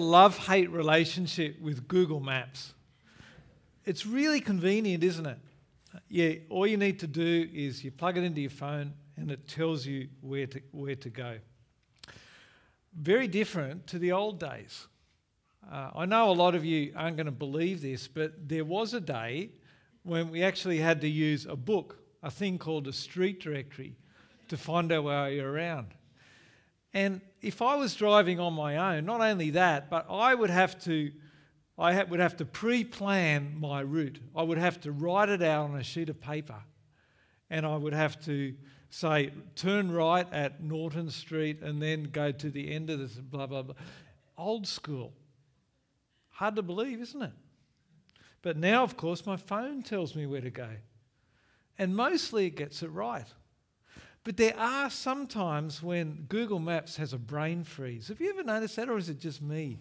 love hate relationship with Google Maps. It's really convenient, isn't it? Yeah, all you need to do is you plug it into your phone and it tells you where to, where to go. Very different to the old days. Uh, I know a lot of you aren't going to believe this, but there was a day when we actually had to use a book, a thing called a street directory, to find our way around. And if I was driving on my own, not only that, but I would have to, I would have to pre-plan my route. I would have to write it out on a sheet of paper, and I would have to say turn right at Norton Street and then go to the end of this blah blah blah. Old school. Hard to believe, isn't it? But now, of course, my phone tells me where to go, and mostly it gets it right. But there are some times when Google Maps has a brain freeze. Have you ever noticed that, or is it just me?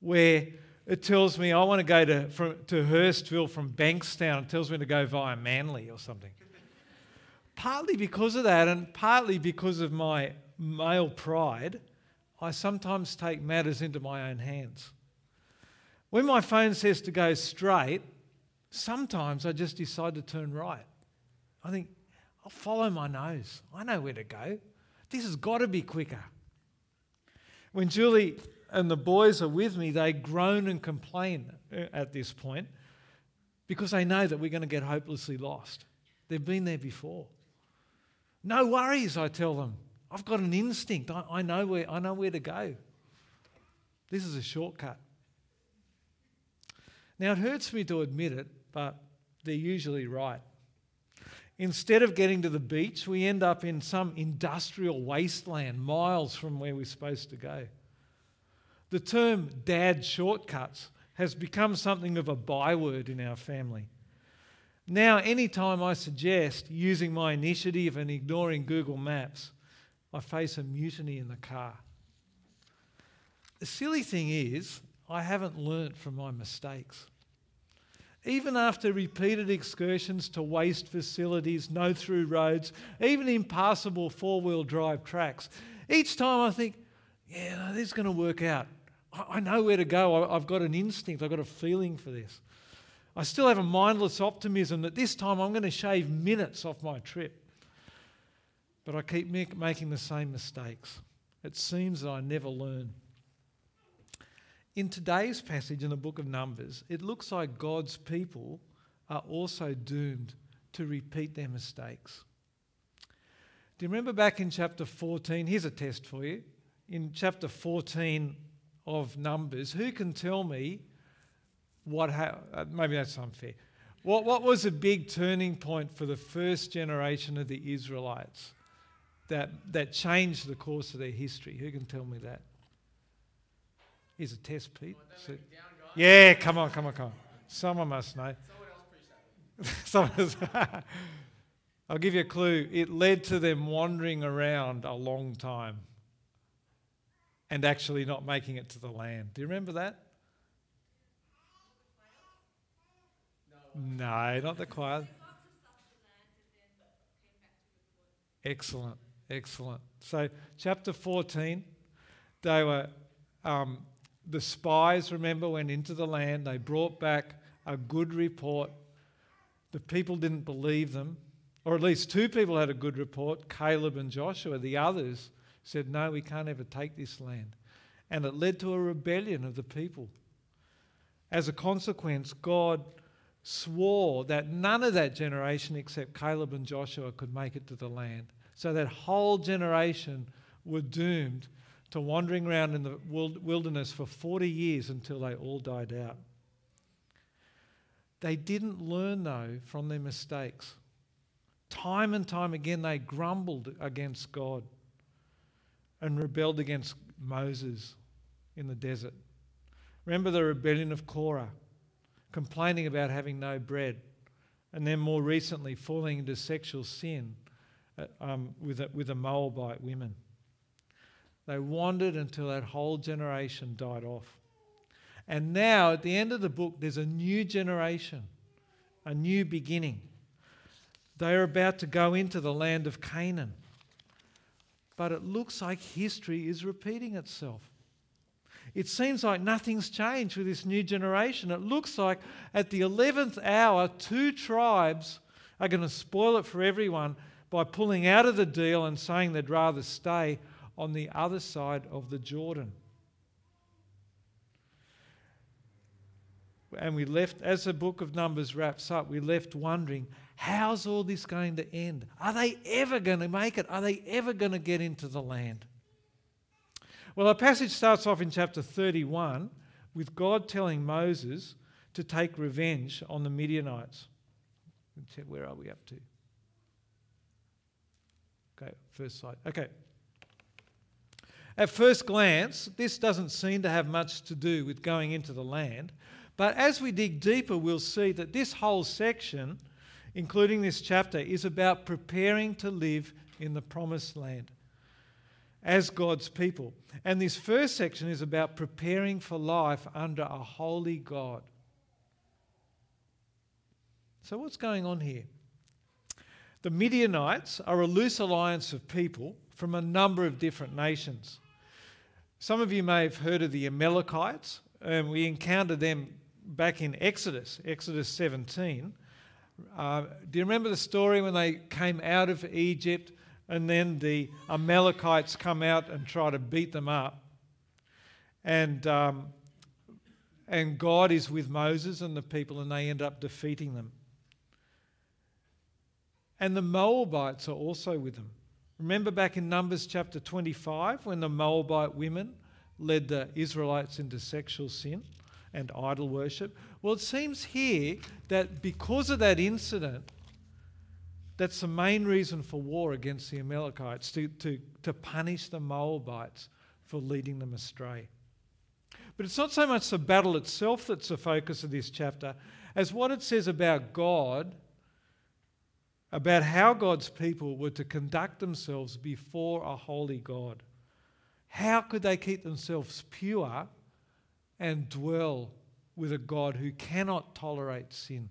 Where it tells me I want to go to, from, to Hurstville from Bankstown. It tells me to go via Manly or something. partly because of that, and partly because of my male pride, I sometimes take matters into my own hands. When my phone says to go straight, sometimes I just decide to turn right. I think, I'll follow my nose. I know where to go. This has got to be quicker. When Julie and the boys are with me, they groan and complain at this point because they know that we're going to get hopelessly lost. They've been there before. No worries, I tell them. I've got an instinct. I, I, know, where, I know where to go. This is a shortcut. Now, it hurts me to admit it, but they're usually right. Instead of getting to the beach, we end up in some industrial wasteland miles from where we're supposed to go. The term dad shortcuts has become something of a byword in our family. Now, anytime I suggest using my initiative and ignoring Google Maps, I face a mutiny in the car. The silly thing is, I haven't learnt from my mistakes. Even after repeated excursions to waste facilities, no through roads, even impassable four wheel drive tracks, each time I think, yeah, no, this is going to work out. I know where to go. I've got an instinct, I've got a feeling for this. I still have a mindless optimism that this time I'm going to shave minutes off my trip. But I keep making the same mistakes. It seems that I never learn. In today's passage in the book of Numbers, it looks like God's people are also doomed to repeat their mistakes. Do you remember back in chapter 14? Here's a test for you. In chapter 14 of Numbers, who can tell me what ha- uh, maybe that's unfair. What, what was a big turning point for the first generation of the Israelites that, that changed the course of their history? Who can tell me that? Here's a test, Pete. So, yeah, come on, come on, come on. Someone must know. Someone else. I'll give you a clue. It led to them wandering around a long time and actually not making it to the land. Do you remember that? No, not the choir. Excellent, excellent. So, chapter 14, they were um, the spies, remember, went into the land. They brought back a good report. The people didn't believe them, or at least two people had a good report Caleb and Joshua. The others said, No, we can't ever take this land. And it led to a rebellion of the people. As a consequence, God swore that none of that generation except Caleb and Joshua could make it to the land. So that whole generation were doomed to wandering around in the wilderness for 40 years until they all died out. They didn't learn, though, from their mistakes. Time and time again, they grumbled against God and rebelled against Moses in the desert. Remember the rebellion of Korah, complaining about having no bread, and then more recently falling into sexual sin uh, um, with, a, with the Moabite women. They wandered until that whole generation died off. And now, at the end of the book, there's a new generation, a new beginning. They are about to go into the land of Canaan. But it looks like history is repeating itself. it seems like nothing's changed with this new generation. It looks like at the 11th hour, two tribes are going to spoil it for everyone by pulling out of the deal and saying they'd rather stay on the other side of the Jordan. And we left, as the book of Numbers wraps up, we left wondering how's all this going to end? Are they ever going to make it? Are they ever going to get into the land? Well, our passage starts off in chapter 31 with God telling Moses to take revenge on the Midianites. Where are we up to? Okay, first slide. Okay. At first glance, this doesn't seem to have much to do with going into the land. But as we dig deeper, we'll see that this whole section, including this chapter, is about preparing to live in the promised land as God's people. And this first section is about preparing for life under a holy God. So, what's going on here? The Midianites are a loose alliance of people from a number of different nations. Some of you may have heard of the Amalekites, and we encountered them back in Exodus, Exodus 17. Uh, do you remember the story when they came out of Egypt and then the Amalekites come out and try to beat them up. And, um, and God is with Moses and the people, and they end up defeating them. And the Moabites are also with them. Remember back in Numbers chapter 25 when the Moabite women led the Israelites into sexual sin and idol worship? Well, it seems here that because of that incident, that's the main reason for war against the Amalekites, to, to, to punish the Moabites for leading them astray. But it's not so much the battle itself that's the focus of this chapter as what it says about God, about how God's people were to conduct themselves before a holy God. How could they keep themselves pure and dwell with a God who cannot tolerate sin?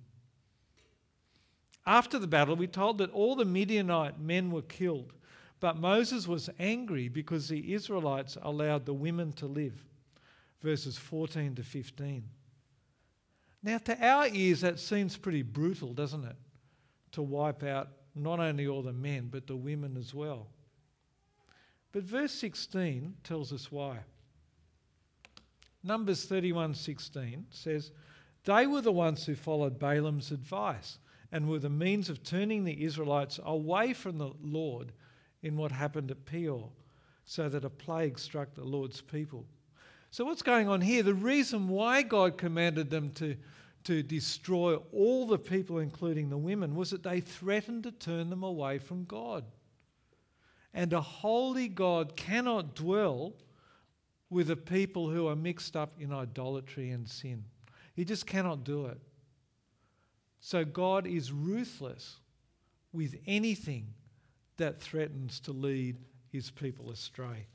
After the battle, we're told that all the Midianite men were killed, but Moses was angry because the Israelites allowed the women to live. Verses 14 to 15. Now, to our ears, that seems pretty brutal, doesn't it? To wipe out not only all the men, but the women as well. But verse 16 tells us why. Numbers 31:16 says, "They were the ones who followed Balaam's advice and were the means of turning the Israelites away from the Lord in what happened at Peor, so that a plague struck the Lord's people. So, what's going on here? The reason why God commanded them to, to destroy all the people, including the women, was that they threatened to turn them away from God. And a holy God cannot dwell with a people who are mixed up in idolatry and sin. He just cannot do it. So God is ruthless with anything that threatens to lead his people astray.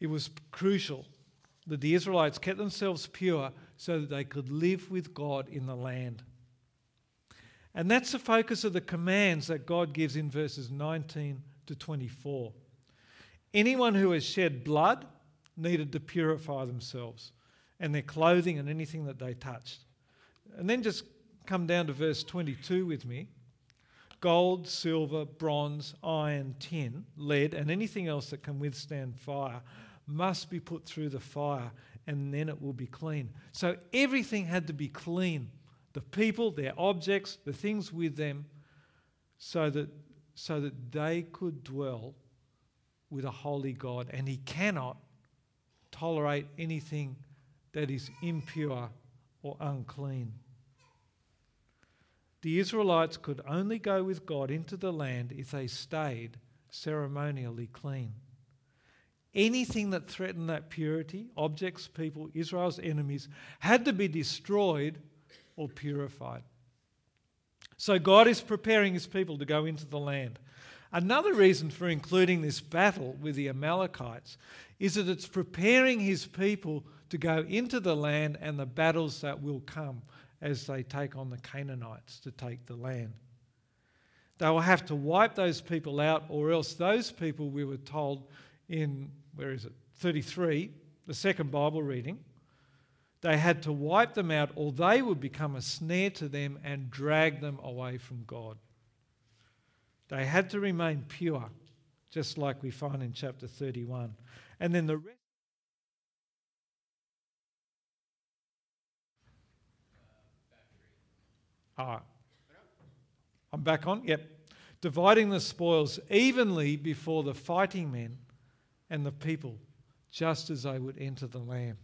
It was crucial that the Israelites kept themselves pure so that they could live with God in the land. And that's the focus of the commands that God gives in verses 19 to 24. Anyone who has shed blood needed to purify themselves and their clothing and anything that they touched. And then just come down to verse 22 with me. Gold, silver, bronze, iron, tin, lead, and anything else that can withstand fire must be put through the fire and then it will be clean. So everything had to be clean the people, their objects, the things with them, so that, so that they could dwell with a holy God. And He cannot tolerate anything that is impure or unclean. The Israelites could only go with God into the land if they stayed ceremonially clean. Anything that threatened that purity, objects, people, Israel's enemies, had to be destroyed or purified. So God is preparing his people to go into the land. Another reason for including this battle with the Amalekites is that it's preparing his people to go into the land and the battles that will come as they take on the Canaanites to take the land. They will have to wipe those people out, or else those people, we were told in, where is it, 33, the second Bible reading, they had to wipe them out or they would become a snare to them and drag them away from God. They had to remain pure, just like we find in chapter 31. And then the rest. Ah, I'm back on? Yep. Dividing the spoils evenly before the fighting men and the people, just as they would enter the land.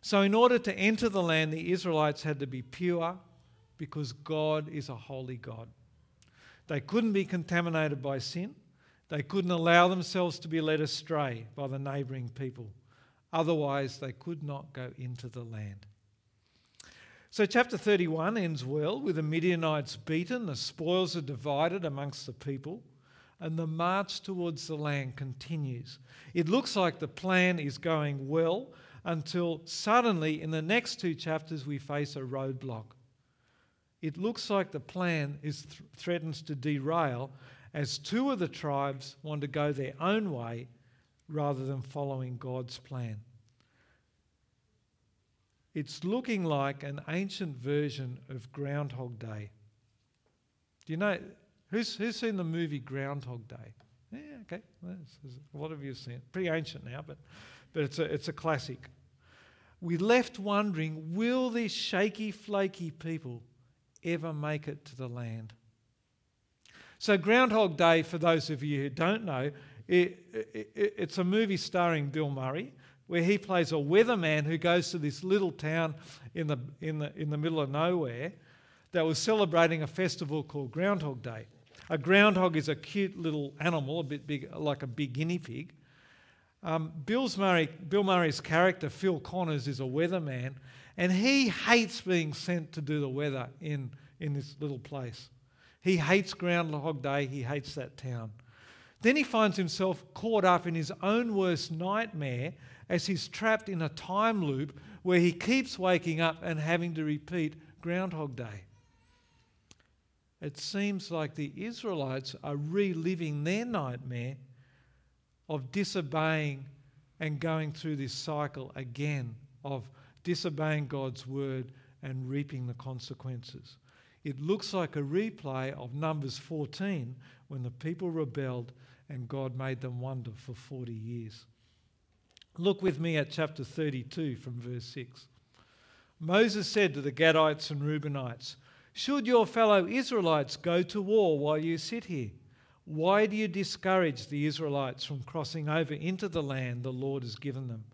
So, in order to enter the land, the Israelites had to be pure because God is a holy God. They couldn't be contaminated by sin. They couldn't allow themselves to be led astray by the neighbouring people. Otherwise, they could not go into the land. So, chapter 31 ends well with the Midianites beaten, the spoils are divided amongst the people, and the march towards the land continues. It looks like the plan is going well until suddenly, in the next two chapters, we face a roadblock. It looks like the plan is th- threatens to derail as two of the tribes want to go their own way rather than following God's plan. It's looking like an ancient version of Groundhog Day. Do you know who's, who's seen the movie Groundhog Day? Yeah, okay. A lot of you have seen it. Pretty ancient now, but, but it's, a, it's a classic. We left wondering will these shaky, flaky people ever make it to the land? So, Groundhog Day, for those of you who don't know, it, it, it's a movie starring Bill Murray where he plays a weatherman who goes to this little town in the, in the, in the middle of nowhere that was celebrating a festival called Groundhog Day. A groundhog is a cute little animal, a bit big, like a big guinea pig. Um, Murray, Bill Murray's character, Phil Connors, is a weatherman, and he hates being sent to do the weather in, in this little place. He hates Groundhog Day, he hates that town. Then he finds himself caught up in his own worst nightmare as he's trapped in a time loop where he keeps waking up and having to repeat Groundhog Day. It seems like the Israelites are reliving their nightmare of disobeying and going through this cycle again of disobeying God's word and reaping the consequences. It looks like a replay of Numbers 14 when the people rebelled and God made them wander for 40 years. Look with me at chapter 32 from verse 6. Moses said to the Gadites and Reubenites, Should your fellow Israelites go to war while you sit here? Why do you discourage the Israelites from crossing over into the land the Lord has given them?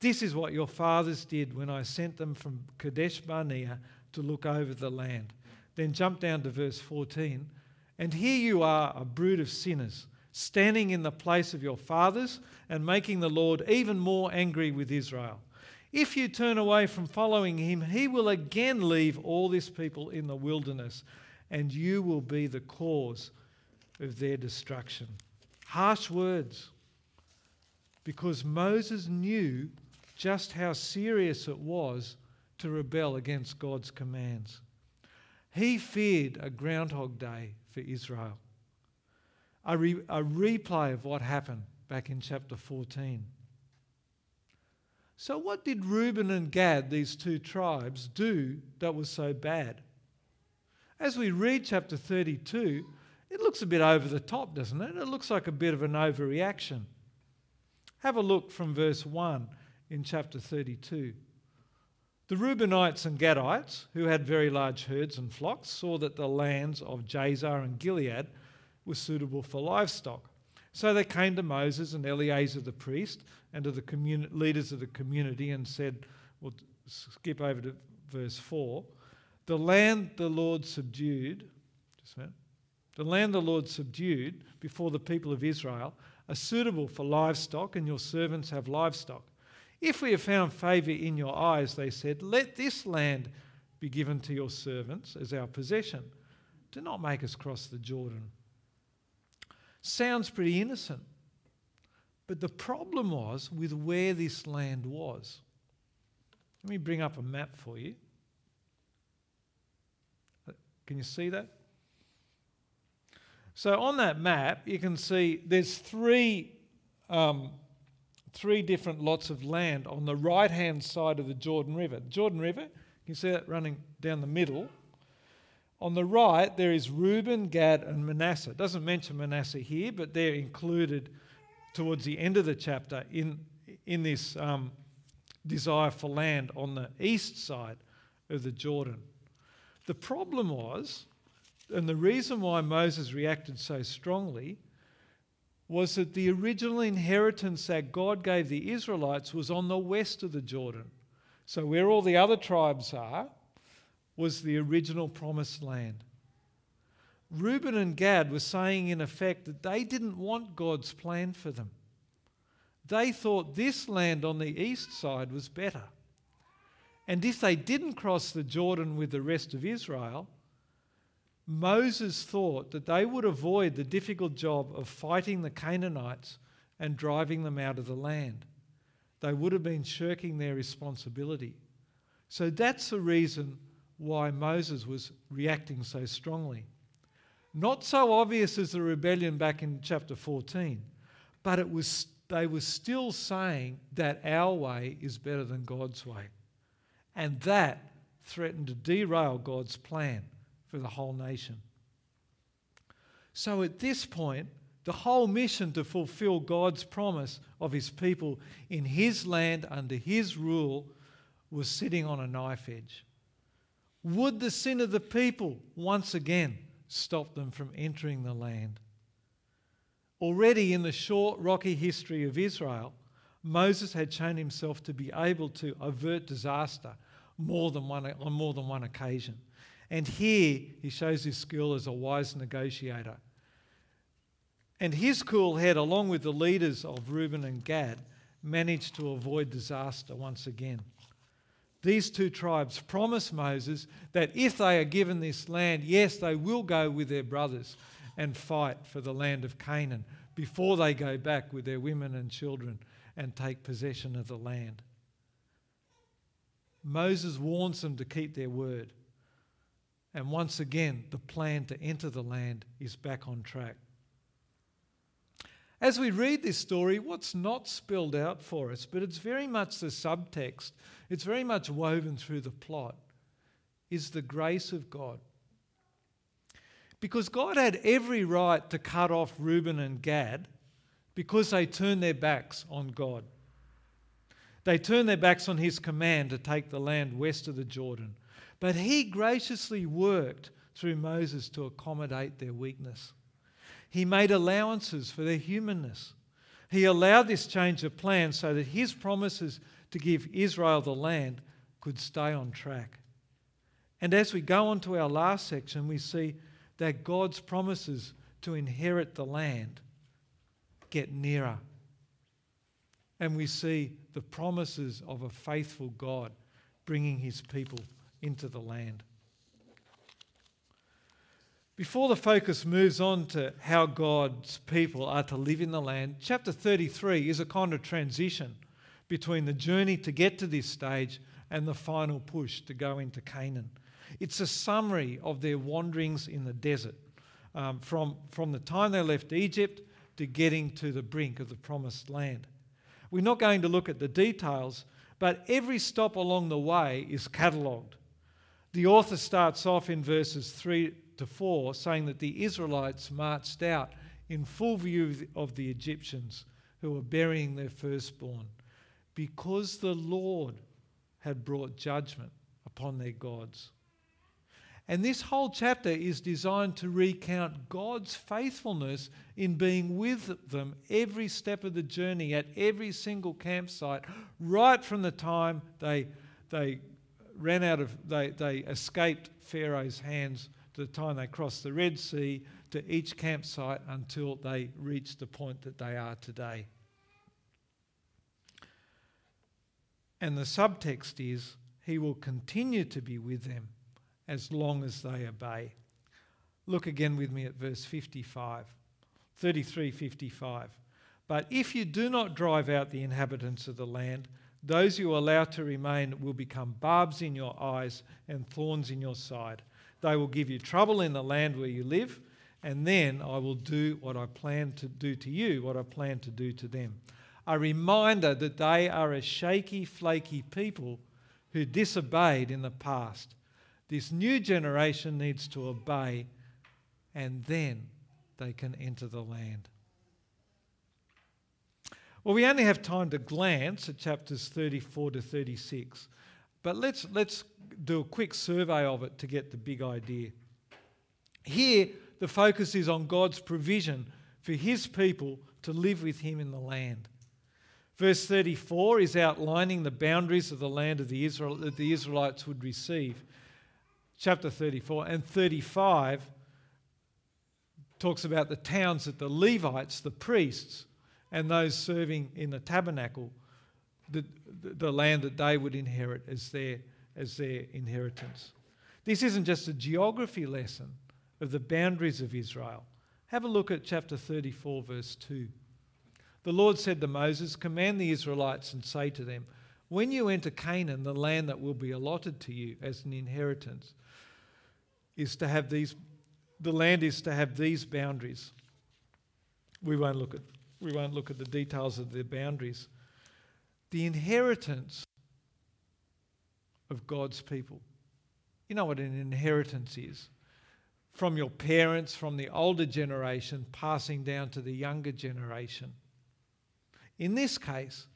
This is what your fathers did when I sent them from Kadesh Barnea to look over the land. Then jump down to verse 14. And here you are, a brood of sinners, standing in the place of your fathers and making the Lord even more angry with Israel. If you turn away from following him, he will again leave all this people in the wilderness, and you will be the cause of their destruction. Harsh words, because Moses knew just how serious it was to rebel against God's commands. He feared a Groundhog Day for Israel, a, re- a replay of what happened back in chapter 14. So, what did Reuben and Gad, these two tribes, do that was so bad? As we read chapter 32, it looks a bit over the top, doesn't it? It looks like a bit of an overreaction. Have a look from verse 1 in chapter 32. The Reubenites and Gadites, who had very large herds and flocks, saw that the lands of Jazer and Gilead were suitable for livestock. So they came to Moses and Eleazar the priest and to the communi- leaders of the community and said, we'll skip over to verse 4. The land the Lord subdued, just a minute, the land the Lord subdued before the people of Israel are suitable for livestock, and your servants have livestock. If we have found favour in your eyes, they said, let this land be given to your servants as our possession. Do not make us cross the Jordan. Sounds pretty innocent. But the problem was with where this land was. Let me bring up a map for you. Can you see that? So on that map, you can see there's three um, three different lots of land on the right hand side of the Jordan River. Jordan River, you can see that running down the middle. On the right, there is Reuben, Gad, and Manasseh. It doesn't mention Manasseh here, but they're included towards the end of the chapter in, in this um, desire for land on the east side of the Jordan. The problem was, and the reason why Moses reacted so strongly, was that the original inheritance that God gave the Israelites was on the west of the Jordan. So, where all the other tribes are, was the original promised land. Reuben and Gad were saying, in effect, that they didn't want God's plan for them. They thought this land on the east side was better. And if they didn't cross the Jordan with the rest of Israel, Moses thought that they would avoid the difficult job of fighting the Canaanites and driving them out of the land. They would have been shirking their responsibility. So that's the reason why Moses was reacting so strongly. Not so obvious as the rebellion back in chapter 14, but it was, they were still saying that our way is better than God's way. And that threatened to derail God's plan for the whole nation. So at this point, the whole mission to fulfill God's promise of his people in his land under his rule was sitting on a knife edge. Would the sin of the people once again stop them from entering the land? Already in the short, rocky history of Israel, Moses had shown himself to be able to avert disaster more than one, on more than one occasion. And here he shows his skill as a wise negotiator. And his cool head, along with the leaders of Reuben and Gad, managed to avoid disaster once again. These two tribes promise Moses that if they are given this land, yes, they will go with their brothers and fight for the land of Canaan before they go back with their women and children and take possession of the land. Moses warns them to keep their word. And once again, the plan to enter the land is back on track. As we read this story, what's not spelled out for us, but it's very much the subtext, it's very much woven through the plot, is the grace of God. Because God had every right to cut off Reuben and Gad because they turned their backs on God. They turned their backs on his command to take the land west of the Jordan. But he graciously worked through Moses to accommodate their weakness. He made allowances for their humanness. He allowed this change of plan so that his promises to give Israel the land could stay on track. And as we go on to our last section, we see that God's promises to inherit the land get nearer. And we see the promises of a faithful God bringing his people into the land. Before the focus moves on to how God's people are to live in the land, chapter 33 is a kind of transition between the journey to get to this stage and the final push to go into Canaan. It's a summary of their wanderings in the desert um, from, from the time they left Egypt to getting to the brink of the promised land. We're not going to look at the details, but every stop along the way is catalogued. The author starts off in verses 3 to 4, saying that the Israelites marched out in full view of the Egyptians who were burying their firstborn because the Lord had brought judgment upon their gods. And this whole chapter is designed to recount God's faithfulness in being with them every step of the journey, at every single campsite, right from the time they, they ran out of, they, they escaped Pharaoh's hands the time they crossed the Red Sea to each campsite until they reached the point that they are today. And the subtext is He will continue to be with them as long as they obey. Look again with me at verse 55, 33 55. But if you do not drive out the inhabitants of the land, those you allow to remain will become barbs in your eyes and thorns in your side. They will give you trouble in the land where you live, and then I will do what I plan to do to you, what I plan to do to them. A reminder that they are a shaky, flaky people who disobeyed in the past. This new generation needs to obey, and then they can enter the land. Well, we only have time to glance at chapters 34 to 36, but let's, let's do a quick survey of it to get the big idea. Here, the focus is on God's provision for his people to live with him in the land. Verse 34 is outlining the boundaries of the land of the Israel, that the Israelites would receive. Chapter 34 and 35 talks about the towns that the Levites, the priests, and those serving in the tabernacle, the, the land that they would inherit as their, as their inheritance. This isn't just a geography lesson of the boundaries of Israel. Have a look at chapter 34, verse 2. The Lord said to Moses, Command the Israelites and say to them, When you enter Canaan, the land that will be allotted to you as an inheritance, is to have these, the land is to have these boundaries. We won't look at we won't look at the details of the boundaries. The inheritance of God's people. You know what an inheritance is? From your parents, from the older generation, passing down to the younger generation. In this case,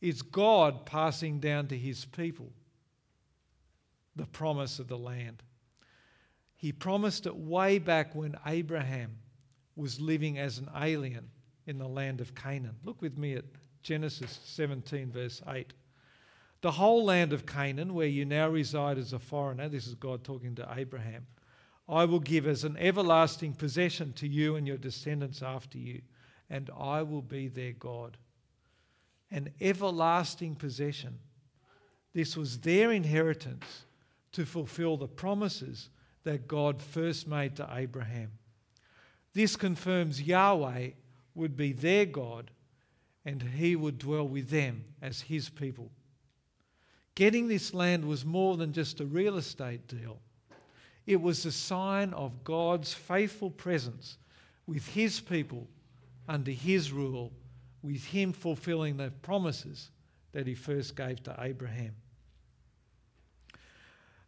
it's God passing down to his people the promise of the land. He promised it way back when Abraham was living as an alien in the land of Canaan. Look with me at Genesis 17, verse 8. The whole land of Canaan, where you now reside as a foreigner, this is God talking to Abraham, I will give as an everlasting possession to you and your descendants after you, and I will be their God. An everlasting possession. This was their inheritance to fulfill the promises that God first made to Abraham. This confirms Yahweh would be their God and he would dwell with them as his people. Getting this land was more than just a real estate deal. It was a sign of God's faithful presence with his people under his rule, with him fulfilling the promises that he first gave to Abraham.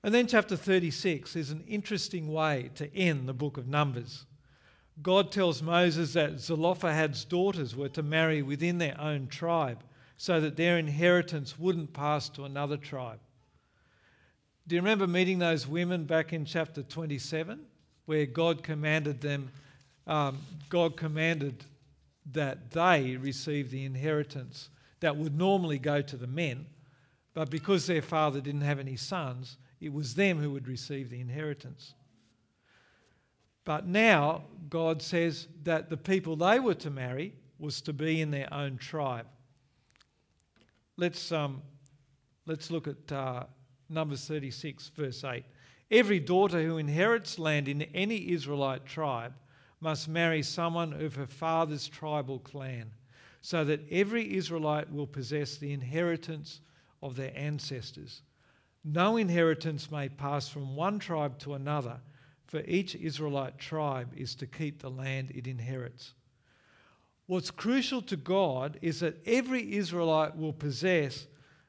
And then, chapter 36 is an interesting way to end the book of Numbers. God tells Moses that Zelophehad's daughters were to marry within their own tribe so that their inheritance wouldn't pass to another tribe. Do you remember meeting those women back in chapter 27 where God commanded them, um, God commanded that they receive the inheritance that would normally go to the men, but because their father didn't have any sons, it was them who would receive the inheritance. But now God says that the people they were to marry was to be in their own tribe. Let's, um, let's look at uh, Numbers 36, verse 8. Every daughter who inherits land in any Israelite tribe must marry someone of her father's tribal clan, so that every Israelite will possess the inheritance of their ancestors. No inheritance may pass from one tribe to another for each Israelite tribe is to keep the land it inherits. What's crucial to God is that every Israelite will possess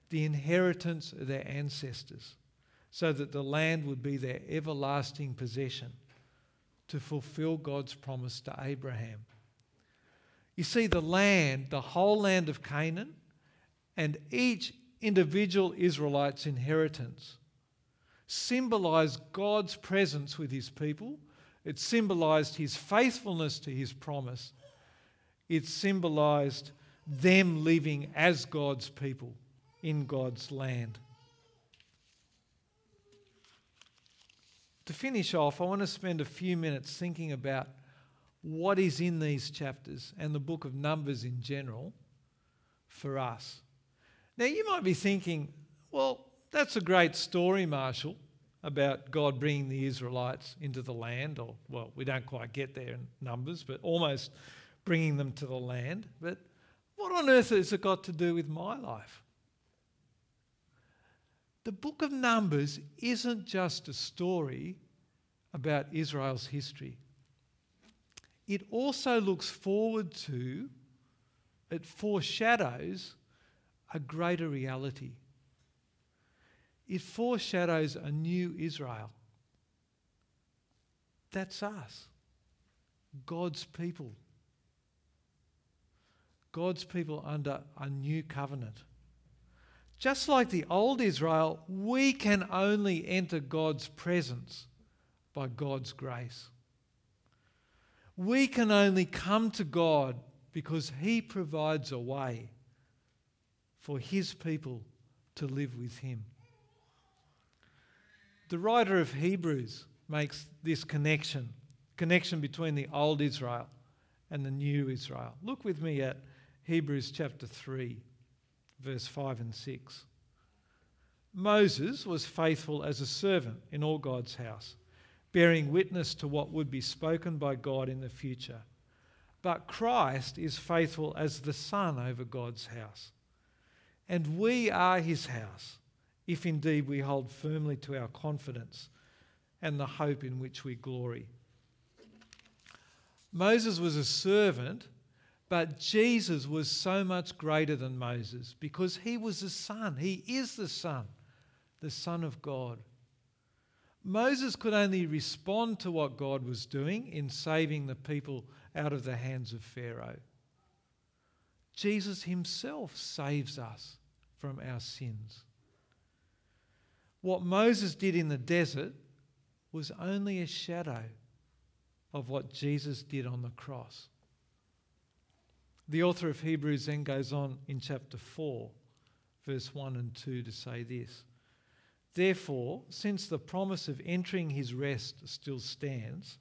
the inheritance of their ancestors, so that the land would be their everlasting possession to fulfill God's promise to Abraham. You see, the land, the whole land of Canaan, and each individual Israelite's inheritance symbolized God's presence with his people. It symbolized his faithfulness to his promise. It symbolized them living as God's people in God's land. To finish off, I want to spend a few minutes thinking about what is in these chapters and the book of Numbers in general for us. Now, you might be thinking, well, that's a great story, Marshall, about God bringing the Israelites into the land, or, well, we don't quite get there in Numbers, but almost bringing them to the land. But what on earth has it got to do with my life? The book of Numbers isn't just a story about Israel's history. it also looks forward to, it foreshadows a greater reality. It foreshadows a new Israel. That's us, God's people. God's people under a new covenant. Just like the old Israel, we can only enter God's presence by God's grace. We can only come to God because He provides a way for His people to live with Him. The writer of Hebrews makes this connection, connection between the old Israel and the new Israel. Look with me at Hebrews chapter 3 verse 5 and 6. Moses was faithful as a servant in all God's house, bearing witness to what would be spoken by God in the future. But Christ is faithful as the Son over God's house. And we are his house, if indeed we hold firmly to our confidence and the hope in which we glory. Moses was a servant but Jesus was so much greater than Moses because he was the Son. He is the Son, the Son of God. Moses could only respond to what God was doing in saving the people out of the hands of Pharaoh. Jesus himself saves us from our sins. What Moses did in the desert was only a shadow of what Jesus did on the cross. The author of Hebrews then goes on in chapter 4, verse 1 and 2 to say this Therefore, since the promise of entering his rest still stands,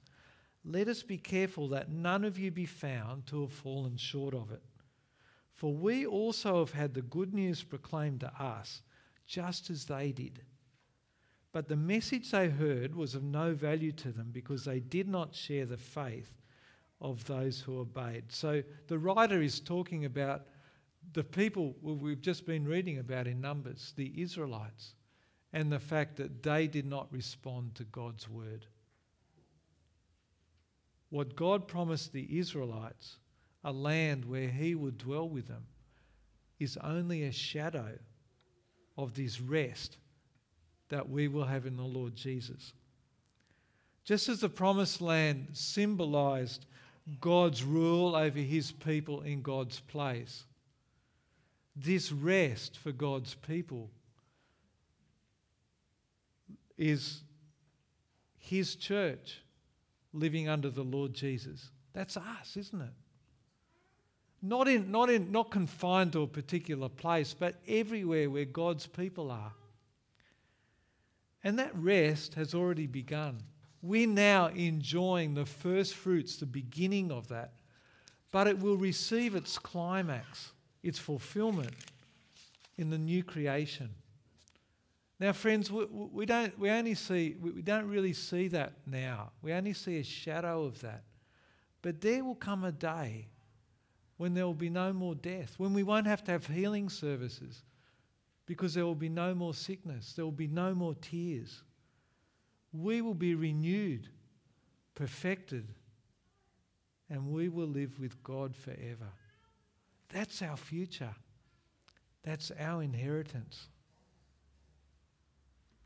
let us be careful that none of you be found to have fallen short of it. For we also have had the good news proclaimed to us, just as they did. But the message they heard was of no value to them because they did not share the faith of those who obeyed. So the writer is talking about the people we've just been reading about in Numbers, the Israelites, and the fact that they did not respond to God's word. What God promised the Israelites, a land where He would dwell with them, is only a shadow of this rest that we will have in the Lord Jesus. Just as the promised land symbolized God's rule over his people in God's place. This rest for God's people is his church living under the Lord Jesus. That's us, isn't it? Not, in, not, in, not confined to a particular place, but everywhere where God's people are. And that rest has already begun. We're now enjoying the first fruits, the beginning of that. But it will receive its climax, its fulfillment in the new creation. Now, friends, we, we, don't, we only see, we don't really see that now. We only see a shadow of that. But there will come a day when there will be no more death, when we won't have to have healing services because there will be no more sickness, there will be no more tears we will be renewed, perfected, and we will live with God forever. That's our future. That's our inheritance.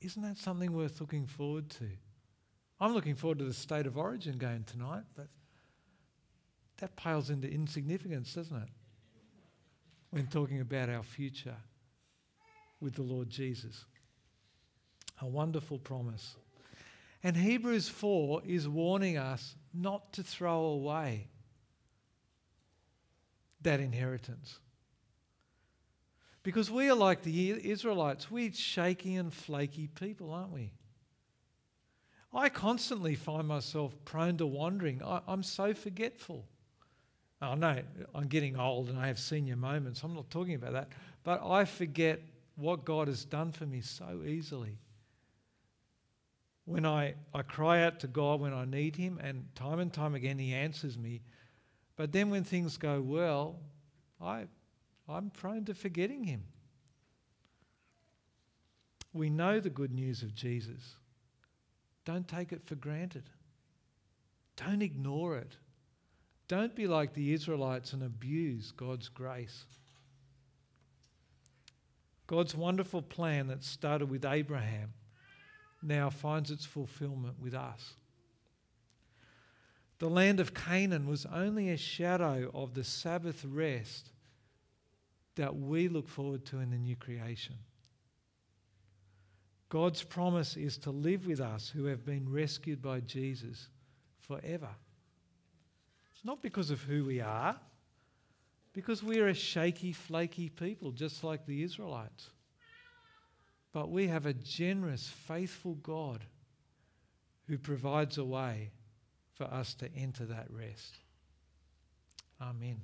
Isn't that something worth looking forward to? I'm looking forward to the state of origin game tonight, but that pales into insignificance, doesn't it? When talking about our future with the Lord Jesus. A wonderful promise. And Hebrews 4 is warning us not to throw away that inheritance. Because we are like the Israelites. We're shaky and flaky people, aren't we? I constantly find myself prone to wandering. I, am so forgetful. I know I'm getting old and I have senior moments. I'm not talking about that. But I forget what God has done for me so easily when I, I cry out to God when I need Him, and time and time again He answers me. But then when things go well, I, I'm prone to forgetting Him. We know the good news of Jesus. Don't take it for granted. Don't ignore it. Don't be like the Israelites and abuse God's grace. God's wonderful plan that started with Abraham now finds its fulfillment with us. The land of Canaan was only a shadow of the Sabbath rest that we look forward to in the new creation. God's promise is to live with us who have been rescued by Jesus forever. Not because of who we are, because we're a shaky, flaky people, just like the Israelites. But we have a generous, faithful God who provides a way for us to enter that rest. Amen.